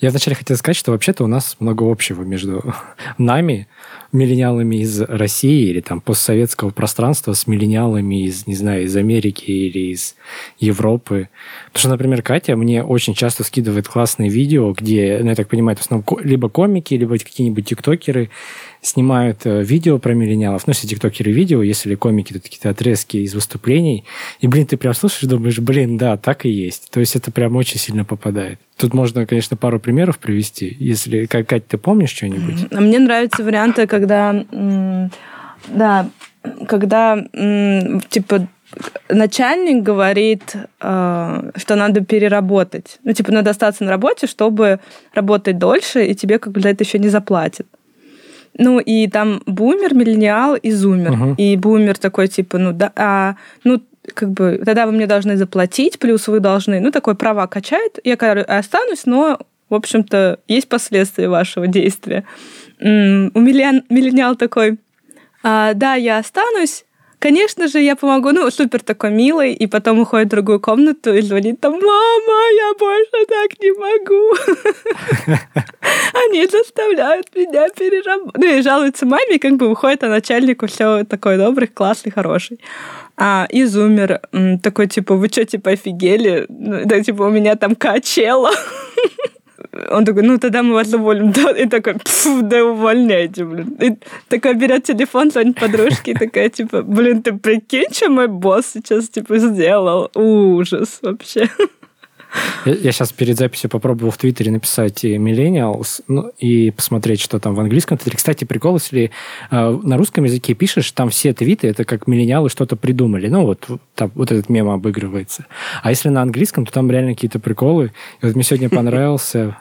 Я вначале хотел сказать, что вообще-то у нас много общего между нами, миллениалами из России или там постсоветского пространства с миллениалами из, не знаю, из Америки или из Европы. Потому что, например, Катя мне очень часто скидывает классные видео, где, ну, я так понимаю, в основном либо комики, либо какие-нибудь тиктокеры, снимают э, видео про миллениалов, ну, если тиктокеры видео, если комики, то какие-то отрезки из выступлений. И, блин, ты прям слушаешь, думаешь, блин, да, так и есть. То есть это прям очень сильно попадает. Тут можно, конечно, пару примеров привести. Если, Катя, ты помнишь что-нибудь? А мне нравятся варианты, когда, да, когда, типа, начальник говорит, э, что надо переработать. Ну, типа, надо остаться на работе, чтобы работать дольше, и тебе как бы за это еще не заплатят. Ну, и там бумер, миллениал и зумер. Угу. И бумер такой, типа, ну, да, а, ну, как бы, тогда вы мне должны заплатить, плюс вы должны, ну, такое права качает, я останусь, но, в общем-то, есть последствия вашего действия. У миллениал такой, а, да, я останусь, Конечно же, я помогу. Ну, супер такой милый, и потом уходит в другую комнату и звонит там, мама, я больше так не могу. Они заставляют меня переработать. Ну, и жалуется маме, как бы выходит, а начальнику все такой добрый, классный, хороший. А, и зумер такой, типа, вы что, типа, офигели? Ну, да, типа, у меня там качела. Он такой, ну тогда мы вас уволим. Да, и такой, да увольняйте, блин. И такой берет телефон, звонит подружке, и такая, типа, блин, ты прикинь, что мой босс сейчас, типа, сделал? Ужас вообще. Я, я сейчас перед записью попробовал в Твиттере написать Millennials ну, и посмотреть, что там в английском Твиттере. Кстати, прикол, если э, на русском языке пишешь, там все твиты, это как миллениалы что-то придумали. Ну, вот, там, вот этот мем обыгрывается. А если на английском, то там реально какие-то приколы. И вот мне сегодня понравился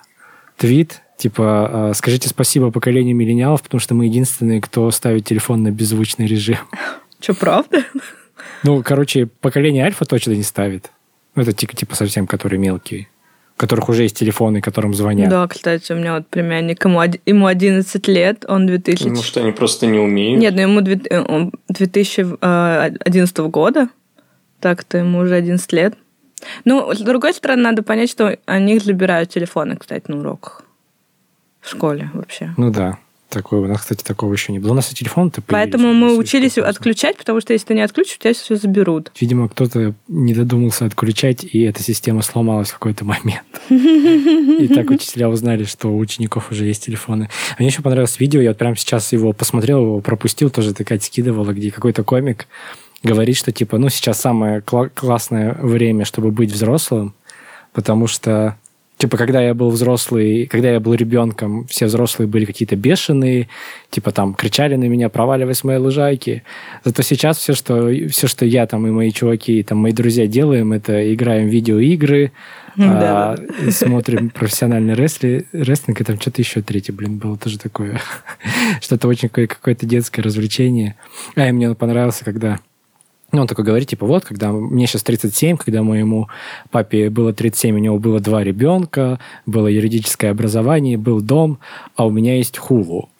твит, типа, скажите спасибо поколению миллениалов, потому что мы единственные, кто ставит телефон на беззвучный режим. Что, правда? Ну, короче, поколение альфа точно не ставит. Ну, это типа, типа совсем, которые мелкие. У которых уже есть телефоны, которым звонят. Да, кстати, у меня вот племянник, ему, ему 11 лет, он 2000... Ну, что они просто не умеют. Нет, ну ему 2011 года, так-то ему уже 11 лет. Ну, с другой стороны, надо понять, что они забирают телефоны, кстати, на уроках. В школе вообще. Ну да. Такое, у нас, кстати, такого еще не было. У нас и телефон-то Поэтому мы учились отключать, потому что если ты не отключишь, у тебя все заберут. Видимо, кто-то не додумался отключать, и эта система сломалась в какой-то момент. И так учителя узнали, что у учеников уже есть телефоны. А мне еще понравилось видео, я вот прямо сейчас его посмотрел, его пропустил, тоже такая скидывала, где какой-то комик говорит, что типа, ну, сейчас самое кла- классное время, чтобы быть взрослым, потому что Типа, когда я был взрослый, когда я был ребенком, все взрослые были какие-то бешеные, типа там кричали на меня, проваливай с моей лужайки. Зато сейчас все, что, все, что я там и мои чуваки, и там мои друзья делаем, это играем в видеоигры, а, смотрим профессиональный рестлинг, рестлинг, и там что-то еще третье, блин, было тоже такое. Что-то очень какое-то детское развлечение. А, и мне понравился, когда ну, он такой говорит, типа, вот, когда мне сейчас 37, когда моему папе было 37, у него было два ребенка, было юридическое образование, был дом, а у меня есть хулу.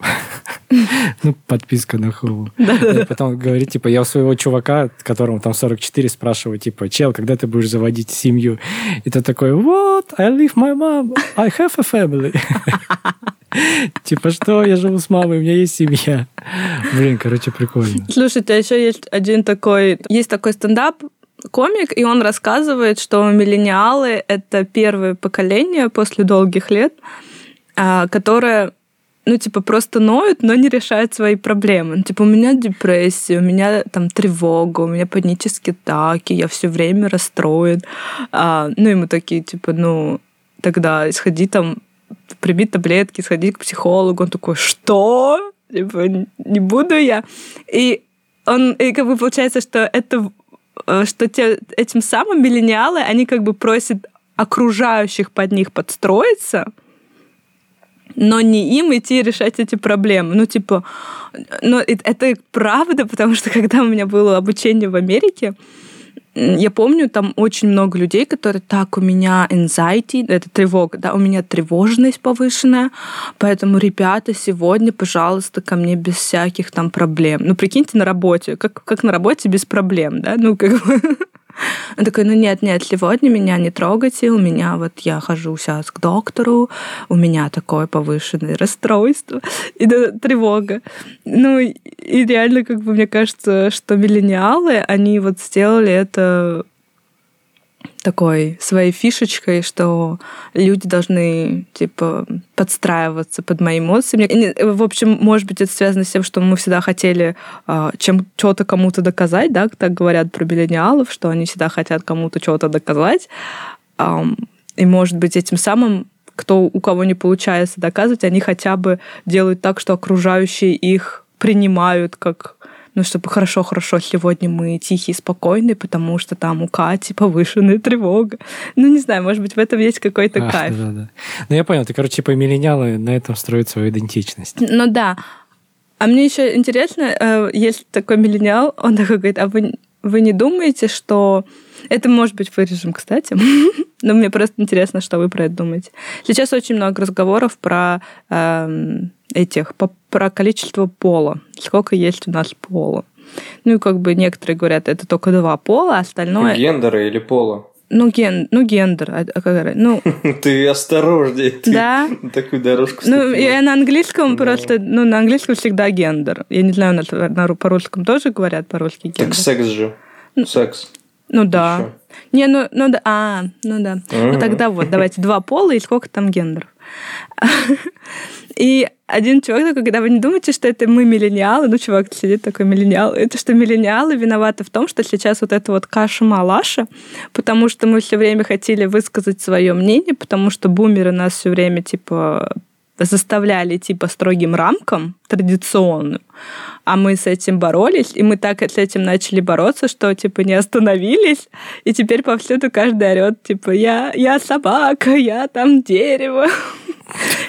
Ну, подписка на хулу. Потом говорит, типа, я у своего чувака, которому там 44, спрашиваю, типа, чел, когда ты будешь заводить семью? И ты такой, what? I leave my mom. I have a family. Типа, что? Я живу с мамой, у меня есть семья. Блин, короче, прикольно. Слушайте, а еще есть один такой... Есть такой стендап, комик, и он рассказывает, что миллениалы — это первое поколение после долгих лет, а, которое ну, типа, просто ноют, но не решают свои проблемы. Ну, типа, у меня депрессия, у меня там тревога, у меня панические атаки, я все время расстроен. А, ну, ему такие, типа, ну, тогда сходи там прими таблетки, сходи к психологу. Он такой, что? Типа, не буду я. И он, и как бы получается, что это, э, что те, этим самым миллениалы, они как бы просят окружающих под них подстроиться, но не им идти решать эти проблемы. Ну, типа, ну, это правда, потому что когда у меня было обучение в Америке, я помню, там очень много людей, которые так, у меня anxiety, это тревога, да, у меня тревожность повышенная, поэтому, ребята, сегодня, пожалуйста, ко мне без всяких там проблем. Ну, прикиньте, на работе, как, как на работе без проблем, да, ну, как бы... Он такой, ну нет, нет, сегодня меня не трогайте, у меня вот я хожу сейчас к доктору, у меня такое повышенное расстройство и да, тревога. Ну и реально, как бы мне кажется, что миллениалы, они вот сделали это такой своей фишечкой, что люди должны, типа, подстраиваться под мои эмоции. В общем, может быть, это связано с тем, что мы всегда хотели а, чем что-то кому-то доказать, да, так говорят про миллениалов, что они всегда хотят кому-то что-то доказать. И, может быть, этим самым кто у кого не получается доказывать, они хотя бы делают так, что окружающие их принимают как ну, чтобы хорошо-хорошо, сегодня мы тихие, спокойные, потому что там у Кати повышенная тревога. Ну, не знаю, может быть, в этом есть какой-то а, кайф. Да, да. Ну, я понял, ты, короче, типа миллениалы на этом строят свою идентичность. Ну, да. А мне еще интересно, э, есть такой миллениал, он такой говорит, а вы, вы не думаете, что... Это может быть вырежем, кстати. Но мне просто интересно, что вы про это думаете. Сейчас очень много разговоров про эм, этих, по, про количество пола. Сколько есть у нас пола. Ну и как бы некоторые говорят, это только два пола, а остальное... Гендера или пола? Ну, ген, ну гендер. А, а, ну... Ты осторожнее. Ты да. такую дорожку Ну, я на английском да. просто... Ну, на английском всегда гендер. Я не знаю, на, на, по-русскому тоже говорят по-русски гендер. Так секс же. Ну, секс. Ну да. Еще. Не, ну, ну да. А, ну да. Mm-hmm. Ну тогда вот, давайте два пола и сколько там гендеров. И один чувак такой, когда вы не думаете, что это мы миллениалы, ну, чувак сидит такой миллениал, это что миллениалы виноваты в том, что сейчас вот эта вот каша-малаша, потому что мы все время хотели высказать свое мнение, потому что бумеры нас все время, типа, заставляли идти по строгим рамкам традиционным, а мы с этим боролись, и мы так с этим начали бороться, что, типа, не остановились, и теперь повсюду каждый орет, типа, я, я собака, я там дерево,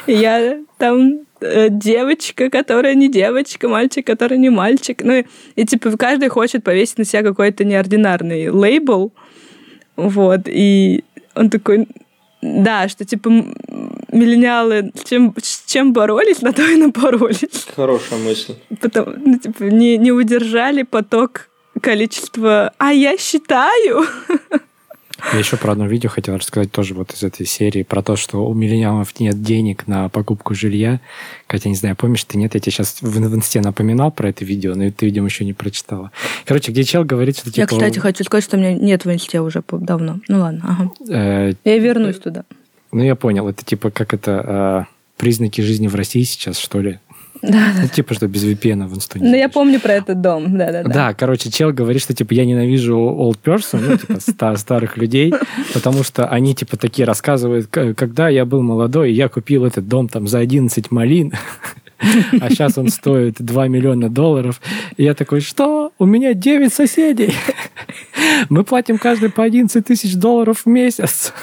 я там э, девочка, которая не девочка, мальчик, который не мальчик. Ну, и, и типа каждый хочет повесить на себя какой-то неординарный лейбл. Вот, и он такой, да, что типа миллениалы чем, с чем боролись, на то и напоролись. Хорошая мысль. Потом, ну, типа, не, не удержали поток количества «а я считаю». Я еще про одно видео хотел рассказать тоже вот из этой серии, про то, что у миллениалов нет денег на покупку жилья. Хотя, не знаю, помнишь ты, нет, я тебе сейчас в, в инсте напоминал про это видео, но ты, видимо, еще не прочитала. Короче, где чел говорит, что... Типа, я, кстати, хочу сказать, что у меня нет в инсте уже давно. Ну ладно, ага. Э, я вернусь туда. Ну, я понял. Это типа как это... Э, признаки жизни в России сейчас, что ли? Да, ну, типа, что без VPN в инсту Ну, я помню про этот дом, да-да-да. Да, короче, чел говорит, что, типа, я ненавижу old person, ну, типа, ста- старых людей, потому что они, типа, такие рассказывают, когда я был молодой, я купил этот дом там за 11 малин, а сейчас он стоит 2 миллиона долларов. И я такой, что? У меня 9 соседей. Мы платим каждый по 11 тысяч долларов в месяц.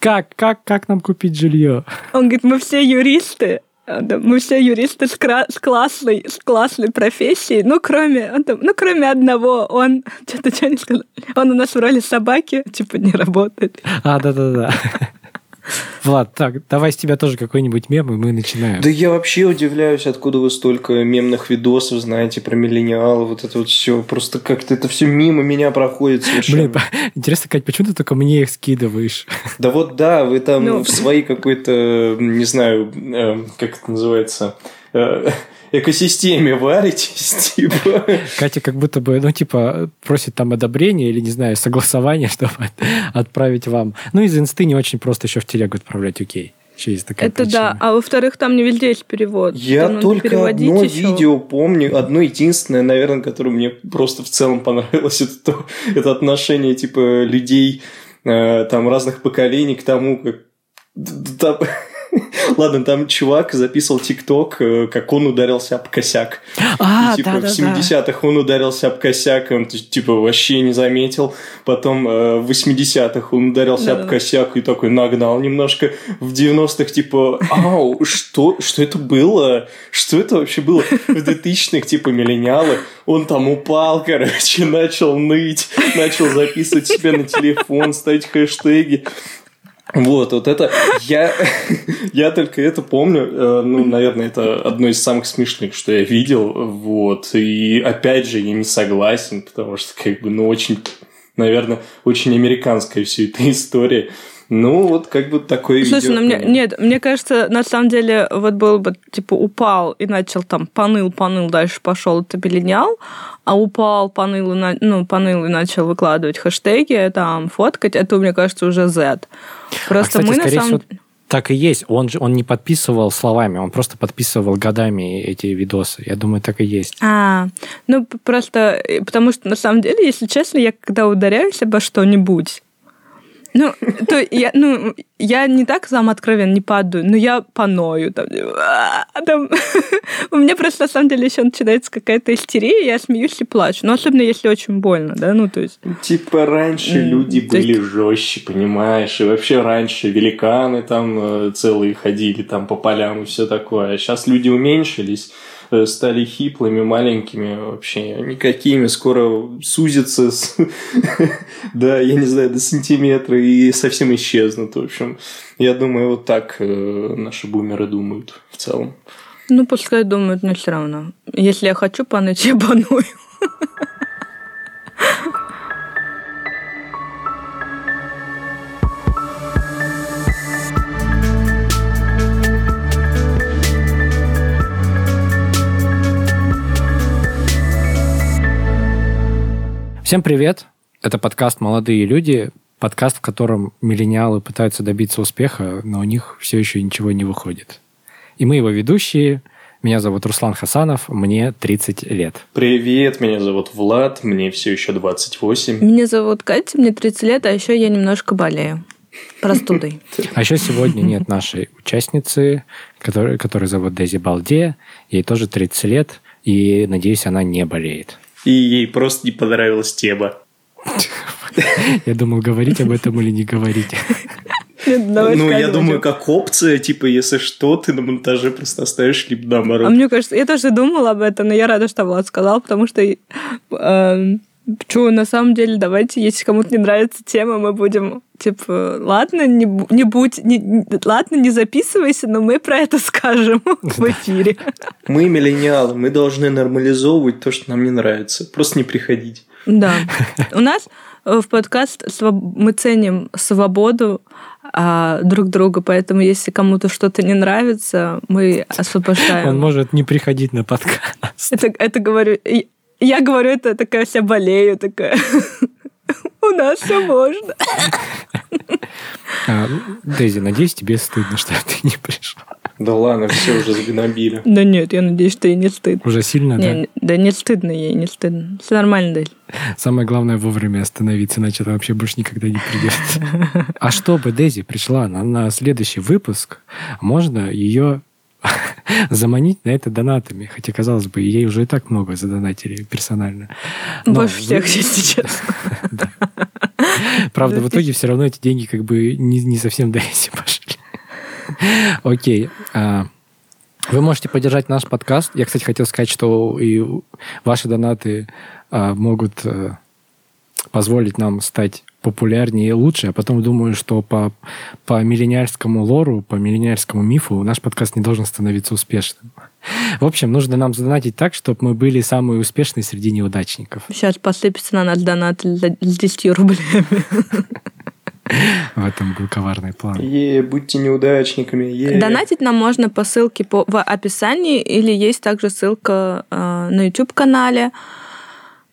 Как, как, как нам купить жилье? Он говорит, мы все юристы, мы все юристы с, кра- с классной, с классной профессией, ну кроме, там, ну кроме одного, он что-то что не сказал, он у нас в роли собаки, типа не работает. А, да-да-да. Влад, так, давай с тебя тоже какой-нибудь мем, и мы начинаем. Да я вообще удивляюсь, откуда вы столько мемных видосов знаете про миллениалов, вот это вот все. Просто как-то это все мимо меня проходит совершенно. Блин, интересно, Кать, почему ты только мне их скидываешь? Да вот да, вы там ну... в своей какой-то, не знаю, э, как это называется, э, экосистеме варитесь, типа. Катя как будто бы, ну, типа, просит там одобрения или, не знаю, согласования, чтобы отправить вам. Ну, из инсты не очень просто еще в телегу отправлять, окей. Еще есть такая Это причина. да, а во-вторых, там не везде есть перевод. Я там только одно еще. видео помню, одно единственное, наверное, которое мне просто в целом понравилось, это, то, это отношение, типа, людей э, там разных поколений к тому, как там, Ладно, там чувак записывал ТикТок, э, как он ударился об косяк. А, и, типа, да, в 70-х он ударился об косяк, он, типа, вообще не заметил. Потом э, в 80-х он ударился да, об косяк и такой нагнал немножко. В 90-х, типа, ау, что, что это было? Что это вообще было? В 2000-х, типа, миллениалы. Он там упал, короче, начал ныть, начал записывать себе на телефон, ставить хэштеги. Вот, вот это я, я только это помню. Э, ну, наверное, это одно из самых смешных, что я видел. Вот. И опять же, я не согласен, потому что, как бы, ну, очень, наверное, очень американская вся эта история. Ну, вот как бы такое Слушай, ну мне, нет, мне кажется, на самом деле, вот был бы, типа, упал и начал там поныл, поныл, дальше пошел, это линял, а упал, поныл, и, ну, поныл и начал выкладывать хэштеги, там, фоткать, это, мне кажется, уже Z. Просто а, кстати, мы, на самом деле... Так и есть. Он же он не подписывал словами, он просто подписывал годами эти видосы. Я думаю, так и есть. А, ну просто потому что на самом деле, если честно, я когда ударяюсь обо что-нибудь, ну, то я, ну, я не так сам откровенно не падаю, но я поною. Там, а, там. У меня просто на самом деле еще начинается какая-то истерия, я смеюсь и плачу. Ну, особенно если очень больно, да, ну, то есть... Типа раньше люди были жестче, понимаешь, и вообще раньше великаны там э, целые ходили там по полям и все такое. А сейчас люди уменьшились, стали хиплыми, маленькими, вообще никакими, скоро сузятся, с, да, я не знаю, до сантиметра и совсем исчезнут, в общем. Я думаю, вот так э, наши бумеры думают в целом. Ну, пускай думают, но все равно. Если я хочу поныть, я поную. Всем привет! Это подкаст «Молодые люди», подкаст, в котором миллениалы пытаются добиться успеха, но у них все еще ничего не выходит. И мы его ведущие. Меня зовут Руслан Хасанов, мне 30 лет. Привет, меня зовут Влад, мне все еще 28. Меня зовут Катя, мне 30 лет, а еще я немножко болею простудой. А еще сегодня нет нашей участницы, которая, которая зовут Дези Балде. Ей тоже 30 лет, и, надеюсь, она не болеет и ей просто не понравилась тема. Я думал, говорить об этом или не говорить. Ну, я думаю, как опция, типа, если что, ты на монтаже просто оставишь либо наоборот. А мне кажется, я тоже думала об этом, но я рада, что Влад сказал, потому что эм, Чего, на самом деле, давайте, если кому-то не нравится тема, мы будем, типа, ладно, не, не будь, не, ладно, не записывайся, но мы про это скажем в эфире. Мы миллениалы, мы должны нормализовывать то, что нам не нравится. Просто не приходить. Да. У нас в подкаст мы ценим свободу а, друг друга, поэтому если кому-то что-то не нравится, мы освобождаем. Он может не приходить на подкаст. Это, это говорю я говорю, это такая вся болею, такая. У нас все можно. А, Дейзи, надеюсь, тебе стыдно, что ты не пришла. Да ладно, все уже загнобили. Да нет, я надеюсь, что ей не стыдно. Уже сильно, не, да? Да не стыдно ей, не стыдно. Все нормально, Дейзи. Самое главное вовремя остановиться, иначе это вообще больше никогда не придется. А чтобы Дейзи пришла на, на следующий выпуск, можно ее заманить на это донатами. Хотя, казалось бы, ей уже и так много задонатили персонально. Но Больше всех, если честно. Правда, в итоге все равно эти деньги как бы не, не совсем до эти пошли. Окей. А, вы можете поддержать наш подкаст. Я, кстати, хотел сказать, что и ваши донаты а, могут э, позволить нам стать популярнее и лучше, а потом думаю, что по, по миллениальскому лору, по миллениальскому мифу наш подкаст не должен становиться успешным. В общем, нужно нам задонатить так, чтобы мы были самые успешные среди неудачников. Сейчас посыпется на наш донат с 10 рублями. В этом был коварный план. Е, будьте неудачниками. Е. Донатить нам можно по ссылке по, в описании или есть также ссылка э, на YouTube-канале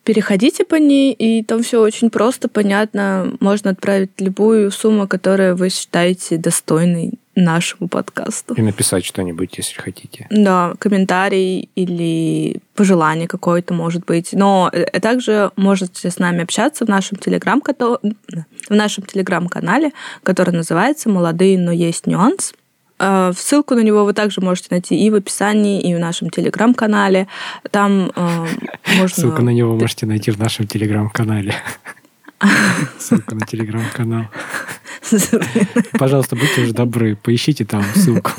переходите по ней, и там все очень просто, понятно. Можно отправить любую сумму, которую вы считаете достойной нашему подкасту. И написать что-нибудь, если хотите. Да, комментарий или пожелание какое-то может быть. Но э, также можете с нами общаться в нашем телеграм-канале, в нашем телеграм-канале, который называется «Молодые, но есть нюанс». Э, ссылку на него вы также можете найти и в описании, и в нашем телеграм-канале. Там э, можно... Ссылку на него можете найти в нашем телеграм-канале. Ссылку на телеграм-канал. Пожалуйста, будьте уже добры, поищите там ссылку.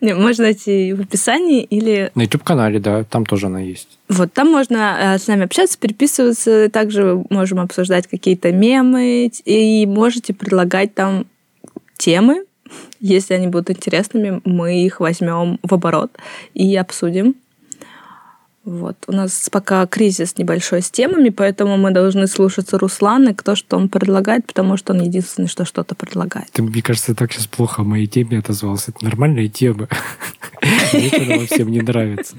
Не, можно найти в описании или... На YouTube-канале, да, там тоже она есть. Вот, там можно э, с нами общаться, переписываться, также можем обсуждать какие-то мемы, и можете предлагать там темы. Если они будут интересными, мы их возьмем в оборот и обсудим. Вот. У нас пока кризис небольшой с темами, поэтому мы должны слушаться Руслана, кто что он предлагает, потому что он единственный, что что-то предлагает. Ты, мне кажется, так сейчас плохо о моей теме отозвался. Это нормальная тема. Мне она всем не нравится.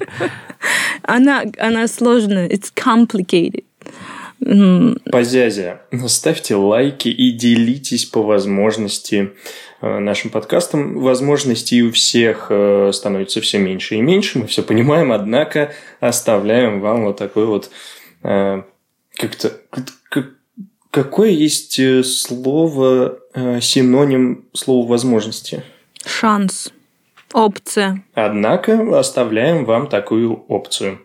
Она, она сложная. It's complicated. Позязя, ставьте лайки и делитесь по возможности э, нашим подкастом. Возможностей у всех э, становится все меньше и меньше, мы все понимаем, однако оставляем вам вот такой вот э, как-то... Какое есть слово, синоним слова возможности? Шанс. Опция. Однако оставляем вам такую опцию.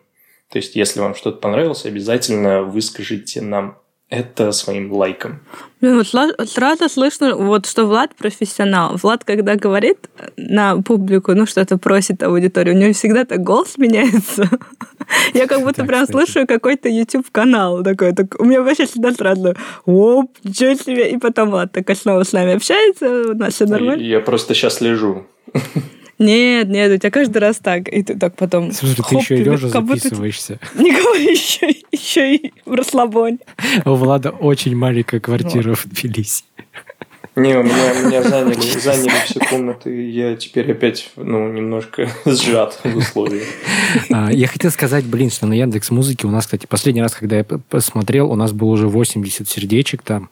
То есть, если вам что-то понравилось, обязательно выскажите нам это своим лайком. Ну, вот сразу слышно, вот, что Влад профессионал. Влад, когда говорит на публику, ну, что-то просит аудиторию, у него всегда так голос меняется. Я как будто прям слушаю какой-то YouTube-канал такой. Так, у меня вообще всегда сразу оп, ничего себе. И потом Влад так снова с нами общается, у нас все нормально. Я просто сейчас лежу. Нет, нет, у тебя каждый раз так. И ты так потом... Слушай, ты еще и лежа записываешься. Не говори, еще, еще и в расслабоне. У Влада очень маленькая квартира в Тбилиси. Не, у меня, меня заняли, заняли все комнаты, и я теперь опять, ну, немножко сжат в условиях. А, я хотел сказать, блин, что на Яндекс Музыке у нас, кстати, последний раз, когда я посмотрел, у нас было уже 80 сердечек там,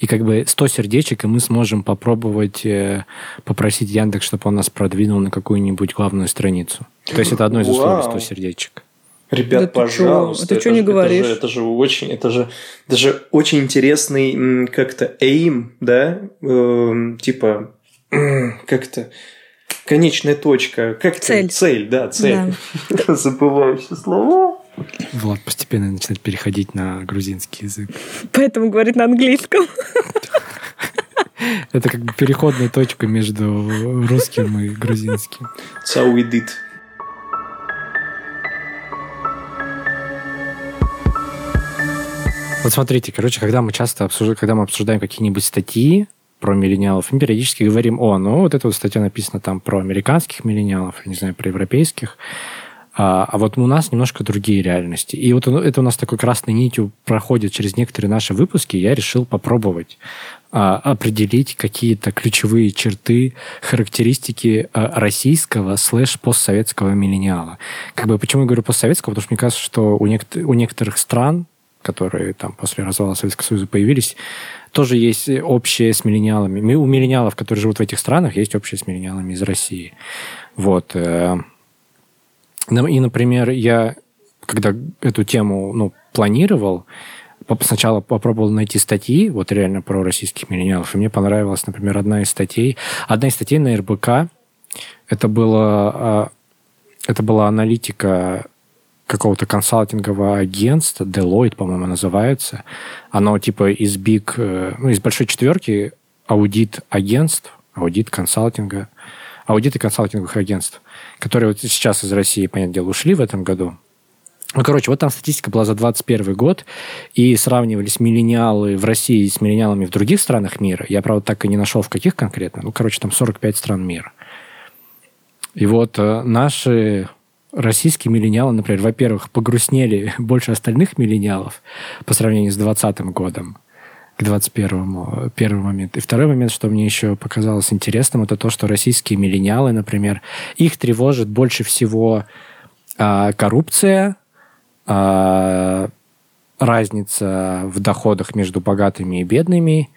и как бы 100 сердечек, и мы сможем попробовать э, попросить Яндекс, чтобы он нас продвинул на какую-нибудь главную страницу. То есть это одно из условий 100 сердечек. Ребят, да пожалуйста. Ты что не говоришь? Это же, это же очень, это же, это же очень интересный как-то aim, да, э, типа как-то конечная точка, как цель, цель, да, цель. Да. Забываю все слова. Влад постепенно начинает переходить на грузинский язык. Поэтому говорит на английском. Это как бы переходная точка между русским и грузинским. That's how Вот смотрите, короче, когда мы часто обсуждаем, когда мы обсуждаем какие-нибудь статьи про миллениалов, мы периодически говорим, о, ну вот эта вот статья написана там про американских миллениалов, не знаю, про европейских, а, а вот у нас немножко другие реальности. И вот это у нас такой красной нитью проходит через некоторые наши выпуски. Я решил попробовать а, определить какие-то ключевые черты, характеристики а, российского слэш постсоветского миллениала. Как бы почему я говорю постсоветского? Потому что мне кажется, что у, некотор- у некоторых стран которые там после развала Советского Союза появились, тоже есть общее с миллениалами. У миллениалов, которые живут в этих странах, есть общее с миллениалами из России. Вот. Э, и, например, я, когда эту тему ну, планировал, сначала попробовал найти статьи, вот реально про российских миллениалов, и мне понравилась, например, одна из статей. Одна из статей на РБК, это, было, а, это была аналитика какого-то консалтингового агентства, Deloitte, по-моему, называется. Оно типа из big, э, ну, из большой четверки аудит агентств, аудит консалтинга, аудит и консалтинговых агентств, которые вот сейчас из России, понятное дело, ушли в этом году. Ну, короче, вот там статистика была за 2021 год, и сравнивались миллениалы в России с миллениалами в других странах мира. Я, правда, так и не нашел, в каких конкретно. Ну, короче, там 45 стран мира. И вот э, наши российские миллениалы, например, во-первых, погрустнели больше остальных миллениалов по сравнению с 2020 годом к 21 первый момент. И второй момент, что мне еще показалось интересным, это то, что российские миллениалы, например, их тревожит больше всего а, коррупция, а, разница в доходах между богатыми и бедными,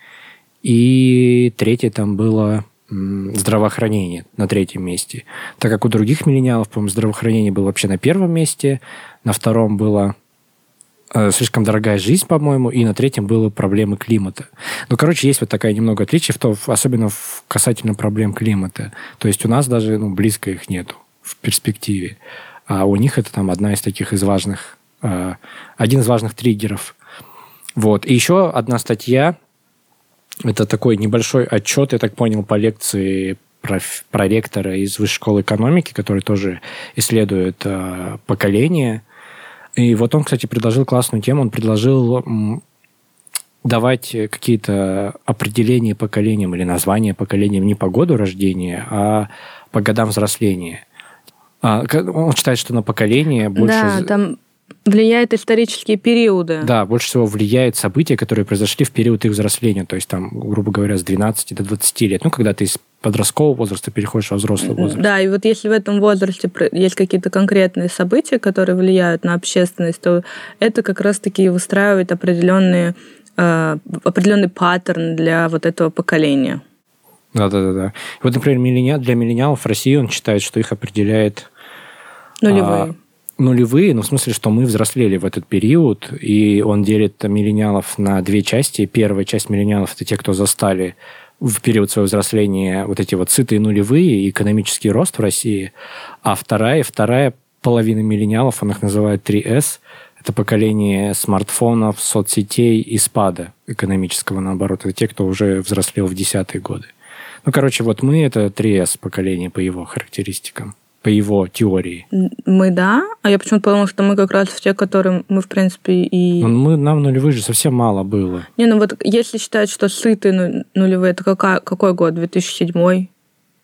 и третье там было здравоохранение на третьем месте. Так как у других миллениалов, по-моему, здравоохранение было вообще на первом месте, на втором было э, слишком дорогая жизнь, по-моему, и на третьем было проблемы климата. Ну, короче, есть вот такая немного отличие, в то, особенно в касательно проблем климата. То есть у нас даже ну, близко их нету в перспективе. А у них это там одна из таких из важных, э, один из важных триггеров. Вот. И еще одна статья, это такой небольшой отчет, я так понял, по лекции проректора из Высшей школы экономики, который тоже исследует э, поколение. И вот он, кстати, предложил классную тему. Он предложил давать какие-то определения поколениям или названия поколениям не по году рождения, а по годам взросления. А, он считает, что на поколение больше... Да, там влияют исторические периоды. Да, больше всего влияют события, которые произошли в период их взросления. То есть там, грубо говоря, с 12 до 20 лет. Ну, когда ты из подросткового возраста переходишь во взрослый возраст. Да, и вот если в этом возрасте есть какие-то конкретные события, которые влияют на общественность, то это как раз-таки выстраивает определенные, э, определенный паттерн для вот этого поколения. Да, да, да, да. Вот, например, для миллениалов в России он считает, что их определяет нулевые. Нулевые, ну, в смысле, что мы взрослели в этот период, и он делит миллениалов на две части. Первая часть миллениалов – это те, кто застали в период своего взросления вот эти вот сытые нулевые, экономический рост в России, а вторая, вторая половина миллениалов, он их называет 3S, это поколение смартфонов, соцсетей и спада экономического, наоборот. Это те, кто уже взрослел в десятые годы. Ну, короче, вот мы это 3S поколение по его характеристикам по его теории. Мы да, а я почему-то подумала, что мы как раз те, которые мы, в принципе, и... Ну, мы, нам нулевые же совсем мало было. Не, ну вот если считать, что сытые нулевые, это какая, какой год? 2007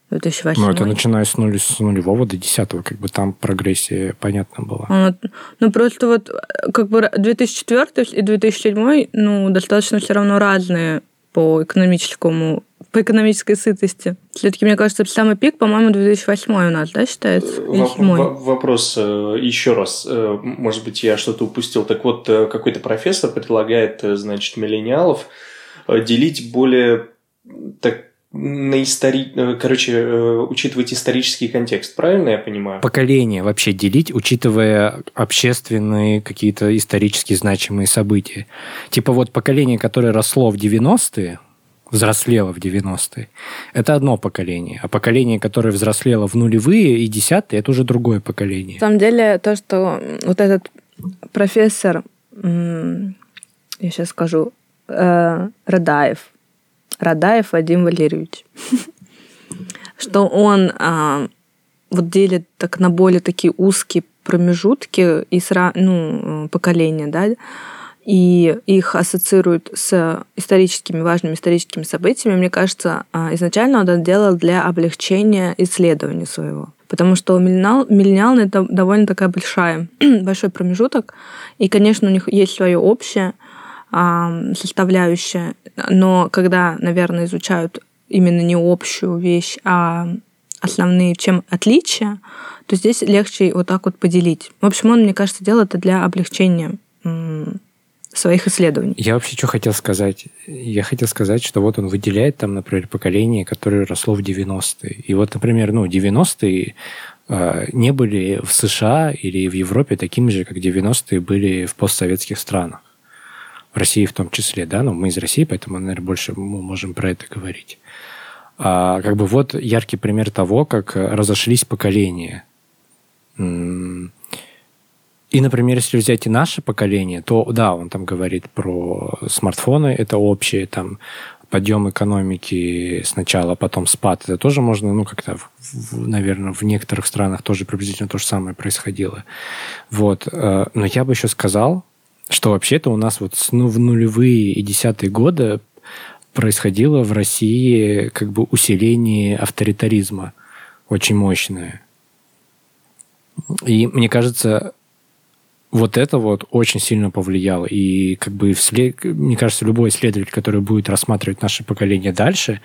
2008. Ну, это начиная с, нуль, с нулевого до десятого, как бы там прогрессия понятна была. А, ну, просто вот как бы 2004 и 2007, ну, достаточно все равно разные по экономическому по экономической сытости. Все-таки, мне кажется, самый пик, по-моему, 2008 у нас, да, считается? В- вопрос э, еще раз. Э, может быть, я что-то упустил. Так вот, э, какой-то профессор предлагает, значит, миллениалов делить более так на истори... Короче, учитывать исторический контекст, правильно я понимаю? Поколение вообще делить, учитывая общественные какие-то исторически значимые события. Типа вот поколение, которое росло в 90-е, взрослело в 90-е, это одно поколение. А поколение, которое взрослело в нулевые и десятые, это уже другое поколение. На самом деле, то, что вот этот профессор, я сейчас скажу, э, Радаев, Радаев Вадим Валерьевич, что он а, вот делит так на более такие узкие промежутки и ну, поколения, да, и их ассоциируют с историческими, важными историческими событиями, мне кажется, а, изначально он это делал для облегчения исследования своего. Потому что миллениал, миллениал это довольно такая большая, большой промежуток. И, конечно, у них есть свое общее а, составляющее, но когда, наверное, изучают именно не общую вещь, а основные, чем отличия, то здесь легче вот так вот поделить. В общем, он, мне кажется, делал это для облегчения своих исследований. Я вообще что хотел сказать? Я хотел сказать, что вот он выделяет там, например, поколение, которое росло в 90-е. И вот, например, ну, 90-е э, не были в США или в Европе такими же, как 90-е были в постсоветских странах. В России в том числе, да, но мы из России, поэтому, наверное, больше мы можем про это говорить. А, как бы вот яркий пример того, как разошлись поколения. И, например, если взять и наше поколение, то да, он там говорит про смартфоны, это общее, там подъем экономики сначала, потом спад. Это тоже можно, ну, как-то, наверное, в некоторых странах тоже приблизительно то же самое происходило. Вот. Э, но я бы еще сказал, что вообще-то у нас вот ну, в нулевые и десятые годы происходило в России как бы усиление авторитаризма очень мощное. И мне кажется, вот это вот очень сильно повлияло. И как бы, мне кажется, любой исследователь, который будет рассматривать наше поколение дальше,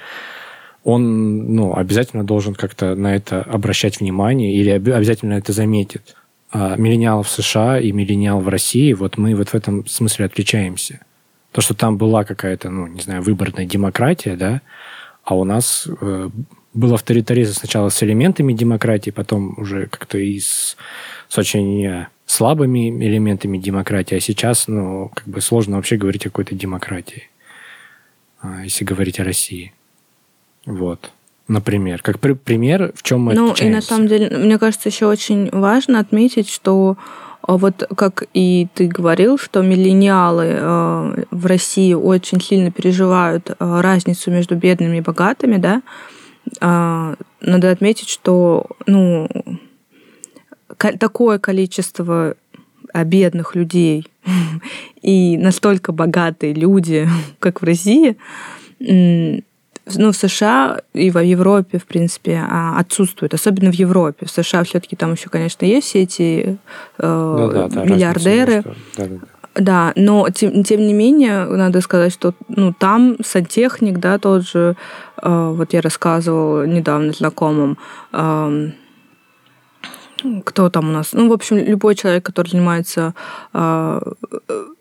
он ну, обязательно должен как-то на это обращать внимание или обязательно это заметит. А миллениал в США и миллениал в России, вот мы вот в этом смысле отличаемся. То, что там была какая-то, ну, не знаю, выборная демократия, да, а у нас э, был авторитаризм сначала с элементами демократии, потом уже как-то и с, с очень слабыми элементами демократии, а сейчас, ну, как бы сложно вообще говорить о какой-то демократии, а, если говорить о России. Вот. Например, как при, пример, в чем мы Ну, и на самом деле, мне кажется, еще очень важно отметить, что а, вот как и ты говорил, что миллениалы э, в России очень сильно переживают разницу между бедными и богатыми, да, надо отметить, что, ну, такое количество бедных людей и настолько богатые люди, как в России, ну, в США и в Европе, в принципе, а, отсутствует, особенно в Европе. В США все-таки там еще, конечно, есть все эти э, да, да, миллиардеры. Да, да, да, но тем, тем не менее, надо сказать, что ну, там сантехник, да, тот же, э, вот я рассказывал недавно знакомым, э, кто там у нас? Ну, в общем, любой человек, который занимается э,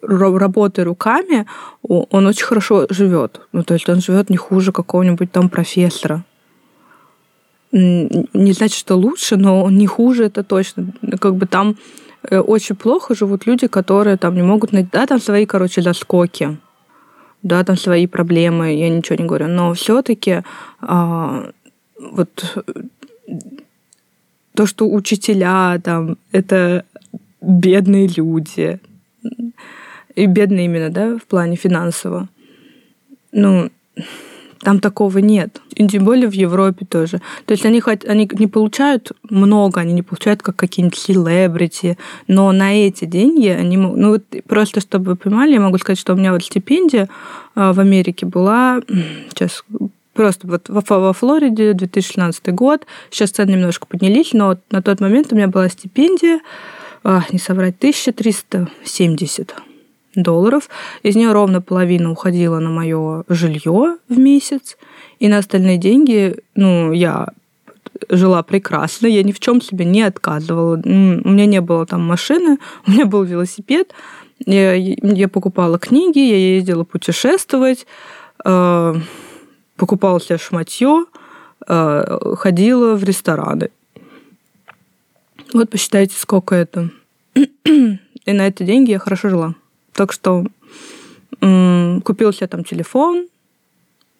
работой руками, он очень хорошо живет. Ну, то есть он живет не хуже какого-нибудь там профессора. Не значит, что лучше, но не хуже это точно. Как бы там э, очень плохо живут люди, которые там не могут найти... Да, там свои, короче, заскоки. Да, там свои проблемы, я ничего не говорю. Но все-таки а, вот то, что учителя там это бедные люди. И бедные именно, да, в плане финансово. Ну, там такого нет. И тем более в Европе тоже. То есть они, хоть, они не получают много, они не получают как какие-нибудь селебрити, но на эти деньги они... Ну вот просто, чтобы вы понимали, я могу сказать, что у меня вот стипендия а, в Америке была... Сейчас Просто вот во, во Флориде 2016 год. Сейчас цены немножко поднялись, но на тот момент у меня была стипендия, а, не соврать, 1370 долларов. Из нее ровно половина уходила на мое жилье в месяц, и на остальные деньги, ну, я жила прекрасно, я ни в чем себе не отказывала. У меня не было там машины, у меня был велосипед, я, я покупала книги, я ездила путешествовать, э, покупала себе шматье, э, ходила в рестораны. Вот посчитайте, сколько это. И на эти деньги я хорошо жила. Так что купил себе там телефон,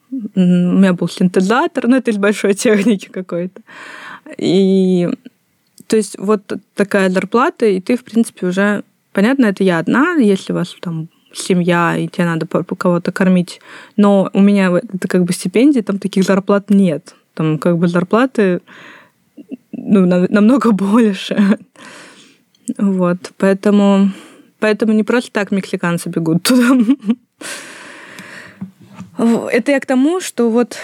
у меня был синтезатор, ну, это из большой техники какой-то. И то есть вот такая зарплата, и ты, в принципе, уже... Понятно, это я одна, если у вас там семья, и тебе надо кого-то кормить. Но у меня это как бы стипендии, там таких зарплат нет. Там как бы зарплаты ну, намного больше. Вот, поэтому, поэтому не просто так мексиканцы бегут туда. Это я к тому, что вот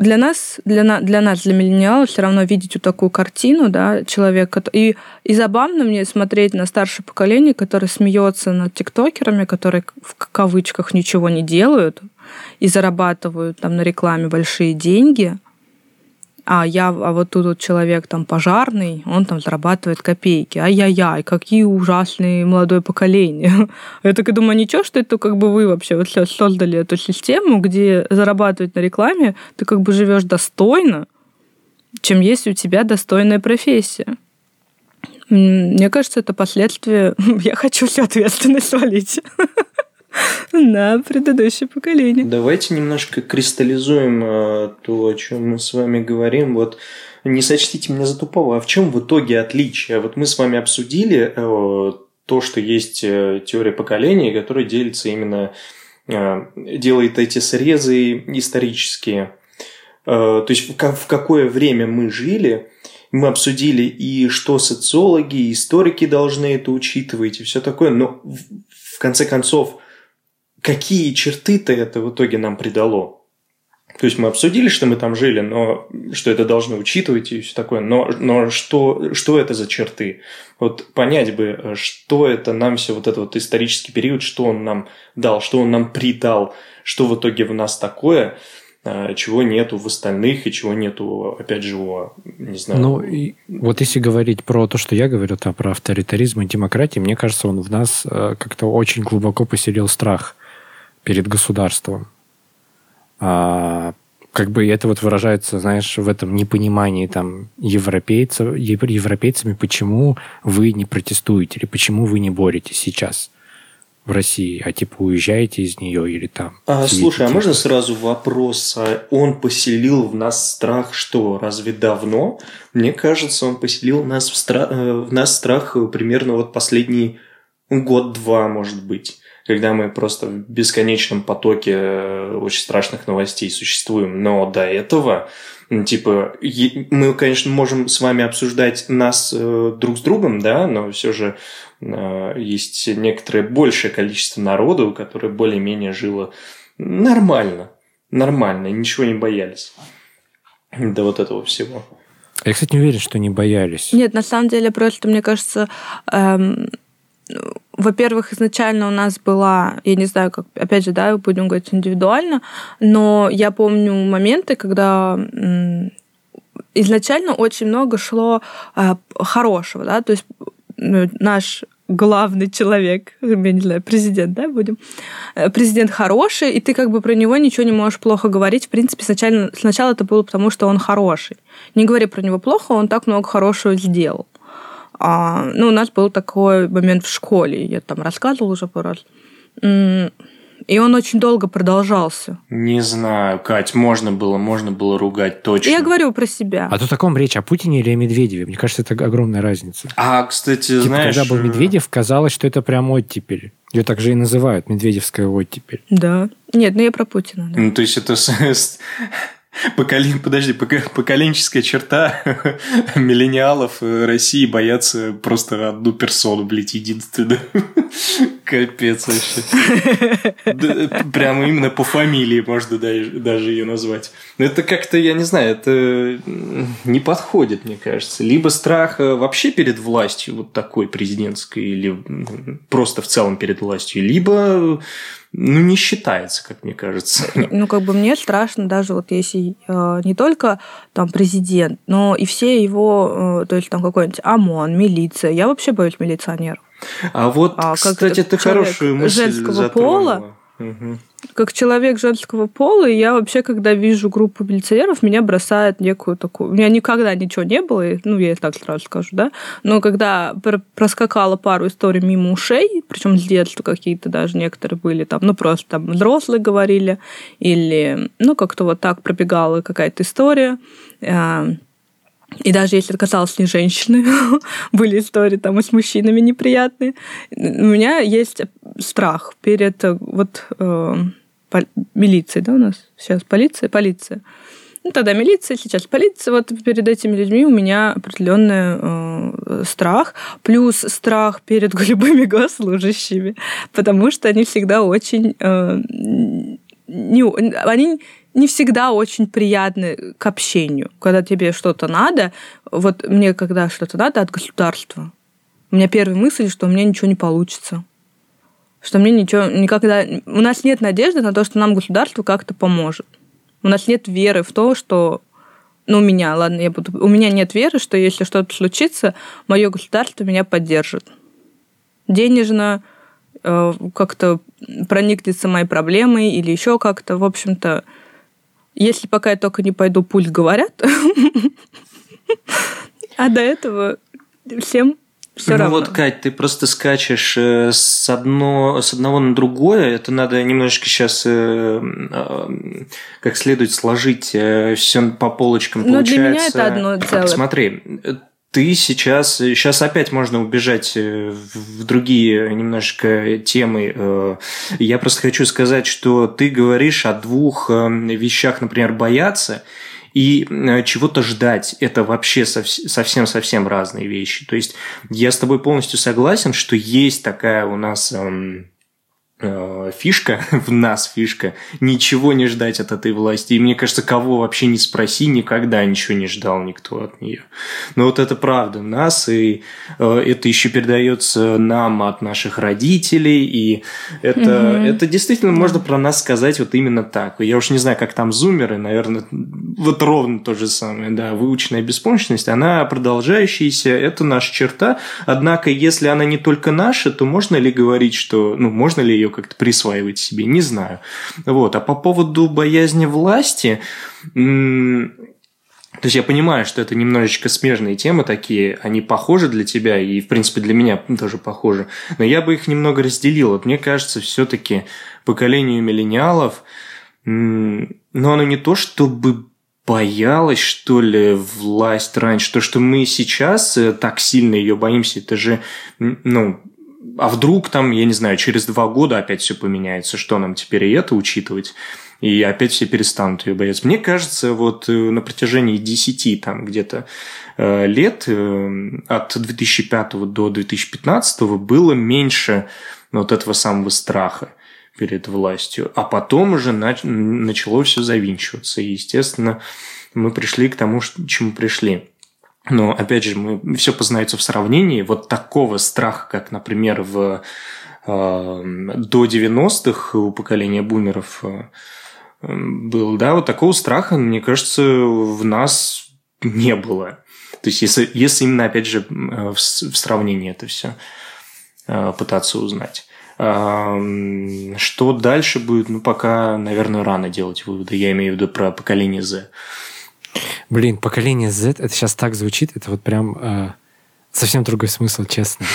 для нас, для, на, для нас, для миллениалов, все равно видеть вот такую картину, да, человека. И, и забавно мне смотреть на старшее поколение, которое смеется над тиктокерами, которые в кавычках ничего не делают и зарабатывают там на рекламе большие деньги – а я, а вот тут вот человек там пожарный, он там зарабатывает копейки. Ай-яй-яй, какие ужасные молодое поколение. Я так и думаю, ничего, что это как бы вы вообще вот сейчас создали эту систему, где зарабатывать на рекламе, ты как бы живешь достойно, чем есть у тебя достойная профессия. Мне кажется, это последствия. Я хочу всю ответственность свалить. на предыдущее поколение. Давайте немножко кристаллизуем э, то, о чем мы с вами говорим. Вот не сочтите меня за тупого, а в чем в итоге отличие? Вот мы с вами обсудили э, то, что есть э, теория поколений, которая делится именно, делает эти срезы исторические. То есть в какое время мы жили, мы обсудили и что социологи, и историки должны это учитывать, и все такое. Но в конце концов, какие черты-то это в итоге нам придало. То есть мы обсудили, что мы там жили, но что это должно учитывать и все такое. Но, но что, что это за черты? Вот понять бы, что это нам все вот этот вот исторический период, что он нам дал, что он нам придал, что в итоге в нас такое, а, чего нету в остальных и чего нету, опять же, у, не знаю. Ну, и вот если говорить про то, что я говорю, там, про авторитаризм и демократию, мне кажется, он в нас э, как-то очень глубоко поселил страх перед государством. А, как бы это вот выражается, знаешь, в этом непонимании там европейцев, европейцами, почему вы не протестуете или почему вы не боретесь сейчас в России, а типа уезжаете из нее или там. А, слушай, а можно сразу вопрос? А он поселил в нас страх что? Разве давно? Мне кажется, он поселил нас, в стра... Э, в нас страх примерно вот последний год-два, может быть когда мы просто в бесконечном потоке э, очень страшных новостей существуем. Но до этого, типа, мы, конечно, можем с вами обсуждать нас э, друг с другом, да, но все же э, есть некоторое большее количество народу, которое более-менее жило нормально, нормально, ничего не боялись до вот этого всего. Я, кстати, не уверен, что не боялись. Нет, на самом деле, просто, мне кажется, эм, во-первых, изначально у нас была, я не знаю, как, опять же, да, будем говорить индивидуально, но я помню моменты, когда изначально очень много шло э, хорошего, да, то есть наш главный человек, я не знаю, президент, да, будем, э, президент хороший, и ты как бы про него ничего не можешь плохо говорить. В принципе, сначала, сначала это было потому, что он хороший. Не говори про него плохо, он так много хорошего сделал. А, ну, у нас был такой момент в школе, я там рассказывала уже пару раз. И он очень долго продолжался. Не знаю, Кать, можно было, можно было ругать точно. Я говорю про себя. А то таком речь о Путине или о Медведеве? Мне кажется, это огромная разница. А, кстати, типа, знаешь... когда был э, Медведев, казалось, что это прям оттепель. Ее так же и называют, медведевская оттепель. Да. Нет, ну я про Путина. Да. Ну, то есть это Поколен... Подожди, поколенческая черта миллениалов России боятся просто одну персону, блядь, единственную. Капец вообще. Прямо именно по фамилии можно даже ее назвать. Но это как-то, я не знаю, это не подходит, мне кажется. Либо страх э, вообще перед властью, вот такой президентской, или просто в целом перед властью, либо ну, не считается, как мне кажется. Ну, как бы мне страшно даже вот если э, не только там президент, но и все его, э, то есть там какой-нибудь ОМОН, милиция. Я вообще боюсь милиционеров. А вот, а, кстати, ты хорошую мысль женского затронула. пола Угу. Как человек женского пола, я вообще, когда вижу группу милиционеров, меня бросает некую такую... У меня никогда ничего не было, ну, я так сразу скажу, да, но когда проскакала пару историй мимо ушей, причем с детства какие-то даже некоторые были там, ну, просто там взрослые говорили, или, ну, как-то вот так пробегала какая-то история, а, и даже если это касалось не женщины, были истории там и с мужчинами неприятные. У меня есть страх перед э, вот э, милицией, да, у нас сейчас полиция, полиция. Ну, тогда милиция, сейчас полиция. Вот перед этими людьми у меня определенный э, страх. Плюс страх перед любыми госслужащими. Потому что они всегда очень... Э, не, они не всегда очень приятны к общению. Когда тебе что-то надо, вот мне когда что-то надо от государства, у меня первая мысль, что у меня ничего не получится. Что мне ничего никогда... У нас нет надежды на то, что нам государство как-то поможет. У нас нет веры в то, что... Ну, у меня, ладно, я буду... У меня нет веры, что если что-то случится, мое государство меня поддержит. Денежно, э, как-то проникнется моей проблемой или еще как-то. В общем-то, если пока я только не пойду, пусть говорят. А до этого всем все ну равно. вот, Кать, ты просто скачешь э, с, одно, с одного на другое. Это надо немножечко сейчас э, э, как следует сложить все по полочкам. Но Получается, для меня это одно целое. Смотри, ты сейчас, сейчас опять можно убежать э, в другие немножко темы. Э, я просто хочу сказать, что ты говоришь о двух э, вещах, например, бояться и чего-то ждать. Это вообще совсем-совсем разные вещи. То есть я с тобой полностью согласен, что есть такая у нас эм, Э, фишка, в нас фишка, ничего не ждать от этой власти. И мне кажется, кого вообще не спроси, никогда ничего не ждал никто от нее. Но вот это правда нас, и э, это еще передается нам от наших родителей, и это, mm-hmm. это действительно можно про нас сказать вот именно так. Я уж не знаю, как там зумеры, наверное, вот ровно то же самое, да, выученная беспомощность, она продолжающаяся, это наша черта, однако, если она не только наша, то можно ли говорить, что, ну, можно ли ее как-то присваивать себе, не знаю. Вот. А по поводу боязни власти, то есть я понимаю, что это немножечко смежные темы такие, они похожи для тебя, и, в принципе, для меня тоже похожи. Но я бы их немного разделил. Вот мне кажется, все-таки поколению миллениалов, но оно не то, чтобы боялась, что ли, власть раньше. То, что мы сейчас э, так сильно ее боимся, это же, ну, а вдруг там, я не знаю, через два года опять все поменяется, что нам теперь и это учитывать? И опять все перестанут ее бояться. Мне кажется, вот э, на протяжении 10 там где-то э, лет, э, от 2005 до 2015 было меньше вот этого самого страха перед властью. А потом уже начало все завинчиваться. И, естественно, мы пришли к тому, к чему пришли. Но, опять же, мы, все познается в сравнении. Вот такого страха, как, например, в, э, до 90-х у поколения бумеров э, был, да, вот такого страха, мне кажется, в нас не было. То есть, если, если именно, опять же, в, в сравнении это все э, пытаться узнать. Что дальше будет, ну, пока, наверное, рано делать выводы. Я имею в виду про поколение Z. Блин, поколение Z, это сейчас так звучит, это вот прям э, совсем другой смысл, честно.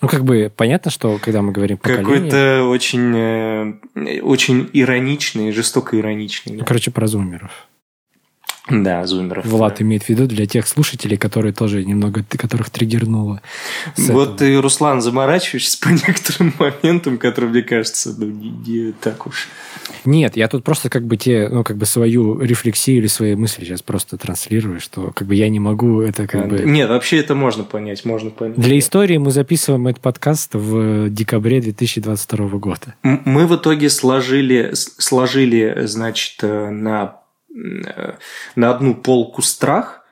Ну, как бы понятно, что когда мы говорим поколение... Какой-то очень, э, очень ироничный, жестоко ироничный. Ну, короче, про зумеров. Да, зумеров. Влад да. имеет в виду для тех слушателей, которые тоже немного, которых триггернуло. Вот ты, Руслан, заморачиваешься по некоторым моментам, которые, мне кажется, ну, не, не так уж. Нет, я тут просто как бы те, ну, как бы свою рефлексию или свои мысли сейчас просто транслирую, что как бы я не могу это как а, бы... Нет, вообще это можно понять, можно понять. Для истории мы записываем этот подкаст в декабре 2022 года. Мы в итоге сложили, сложили значит, э, на Э, на одну полку страх,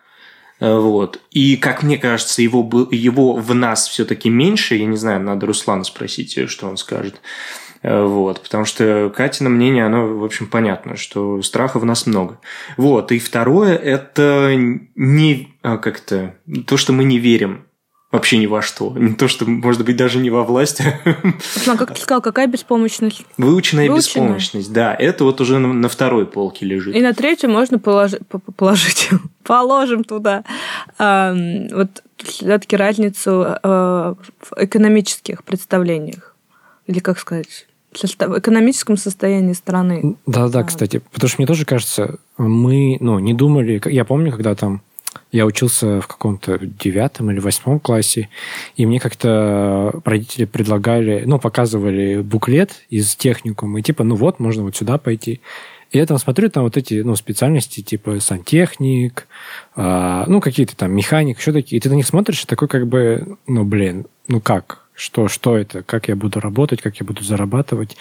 э, вот. И, как мне кажется, его, его в нас все-таки меньше. Я не знаю, надо Руслана спросить, что он скажет. Э, вот, потому что Катина мнение, оно, в общем, понятно, что страха в нас много. Вот, и второе, это не как-то то, что мы не верим вообще ни во что. Не то, что, может быть, даже не во власти. А как ты сказал, какая беспомощность? Выученная, Выученная. беспомощность, да. Это вот уже на, на второй полке лежит. И на третью можно положить, положить положим туда. А, вот все-таки разницу а, в экономических представлениях. Или как сказать? в экономическом состоянии страны. Да-да, кстати. Потому что мне тоже кажется, мы ну, не думали... Я помню, когда там я учился в каком-то девятом или восьмом классе, и мне как-то родители предлагали, ну, показывали буклет из техникума, и типа, ну вот, можно вот сюда пойти. И я там смотрю, там вот эти, ну, специальности, типа сантехник, э, ну, какие-то там механик, еще такие. И ты на них смотришь, и такой как бы, ну, блин, ну как? Что, что это? Как я буду работать? Как я буду зарабатывать?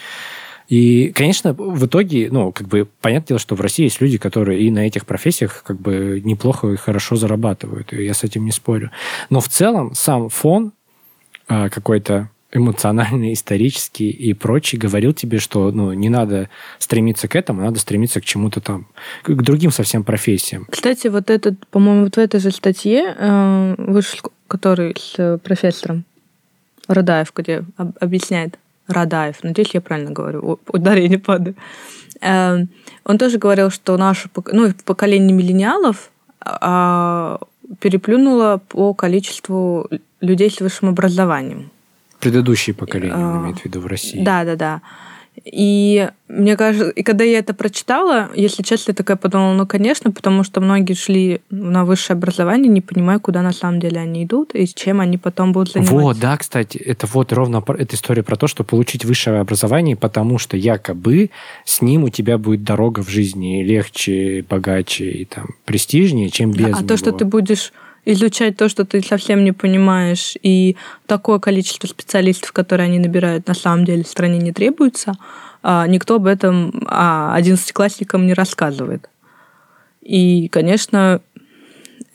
И, конечно, в итоге, ну, как бы, понятное дело, что в России есть люди, которые и на этих профессиях как бы неплохо и хорошо зарабатывают, и я с этим не спорю. Но в целом сам фон э, какой-то эмоциональный, исторический и прочий говорил тебе, что ну, не надо стремиться к этому, надо стремиться к чему-то там, к другим совсем профессиям. Кстати, вот этот, по-моему, вот в этой же статье э, вышел, который с профессором Радаев, где объясняет Радаев, надеюсь, я правильно говорю, ударение падает. Эм, он тоже говорил, что наше ну, поколение миллениалов а, переплюнуло по количеству людей с высшим образованием. Предыдущее поколение, он имеет в виду в России. Да, да, да. И мне кажется, и когда я это прочитала, если честно, я такая подумала, ну, конечно, потому что многие шли на высшее образование, не понимая, куда на самом деле они идут и чем они потом будут заниматься. Вот, да, кстати, это вот ровно эта история про то, что получить высшее образование, потому что якобы с ним у тебя будет дорога в жизни легче, богаче и там престижнее, чем без А него. то, что ты будешь изучать то, что ты совсем не понимаешь, и такое количество специалистов, которые они набирают, на самом деле в стране не требуется, а никто об этом а, одиннадцатиклассникам не рассказывает. И, конечно,